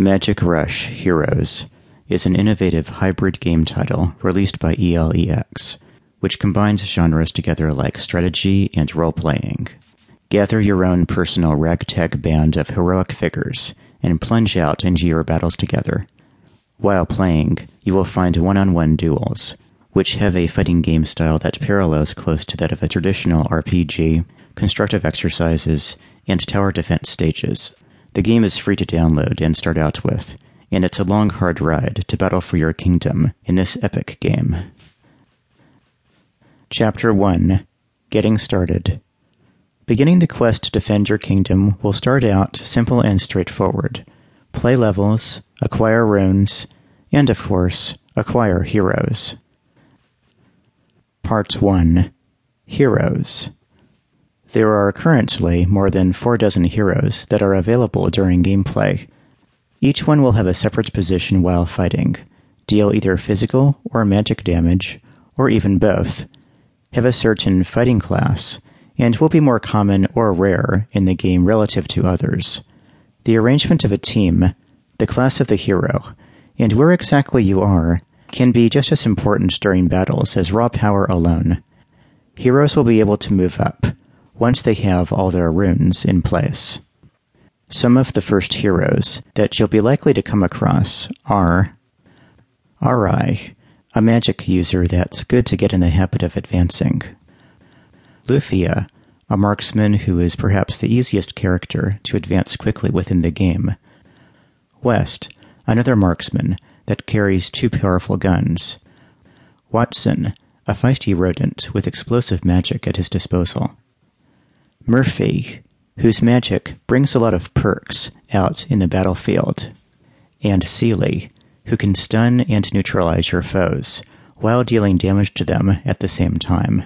Magic Rush Heroes is an innovative hybrid game title released by ELEX, which combines genres together like strategy and role playing. Gather your own personal ragtag band of heroic figures and plunge out into your battles together. While playing, you will find one on one duels, which have a fighting game style that parallels close to that of a traditional RPG, constructive exercises, and tower defense stages. The game is free to download and start out with, and it's a long, hard ride to battle for your kingdom in this epic game. Chapter 1 Getting Started Beginning the quest to defend your kingdom will start out simple and straightforward. Play levels, acquire runes, and of course, acquire heroes. Part 1 Heroes there are currently more than four dozen heroes that are available during gameplay. Each one will have a separate position while fighting, deal either physical or magic damage, or even both, have a certain fighting class, and will be more common or rare in the game relative to others. The arrangement of a team, the class of the hero, and where exactly you are can be just as important during battles as raw power alone. Heroes will be able to move up, once they have all their runes in place. Some of the first heroes that you'll be likely to come across are Arai, a magic user that's good to get in the habit of advancing. Lufia, a marksman who is perhaps the easiest character to advance quickly within the game. West, another marksman that carries two powerful guns. Watson, a feisty rodent with explosive magic at his disposal. Murphy, whose magic brings a lot of perks out in the battlefield, and Seely, who can stun and neutralize your foes while dealing damage to them at the same time.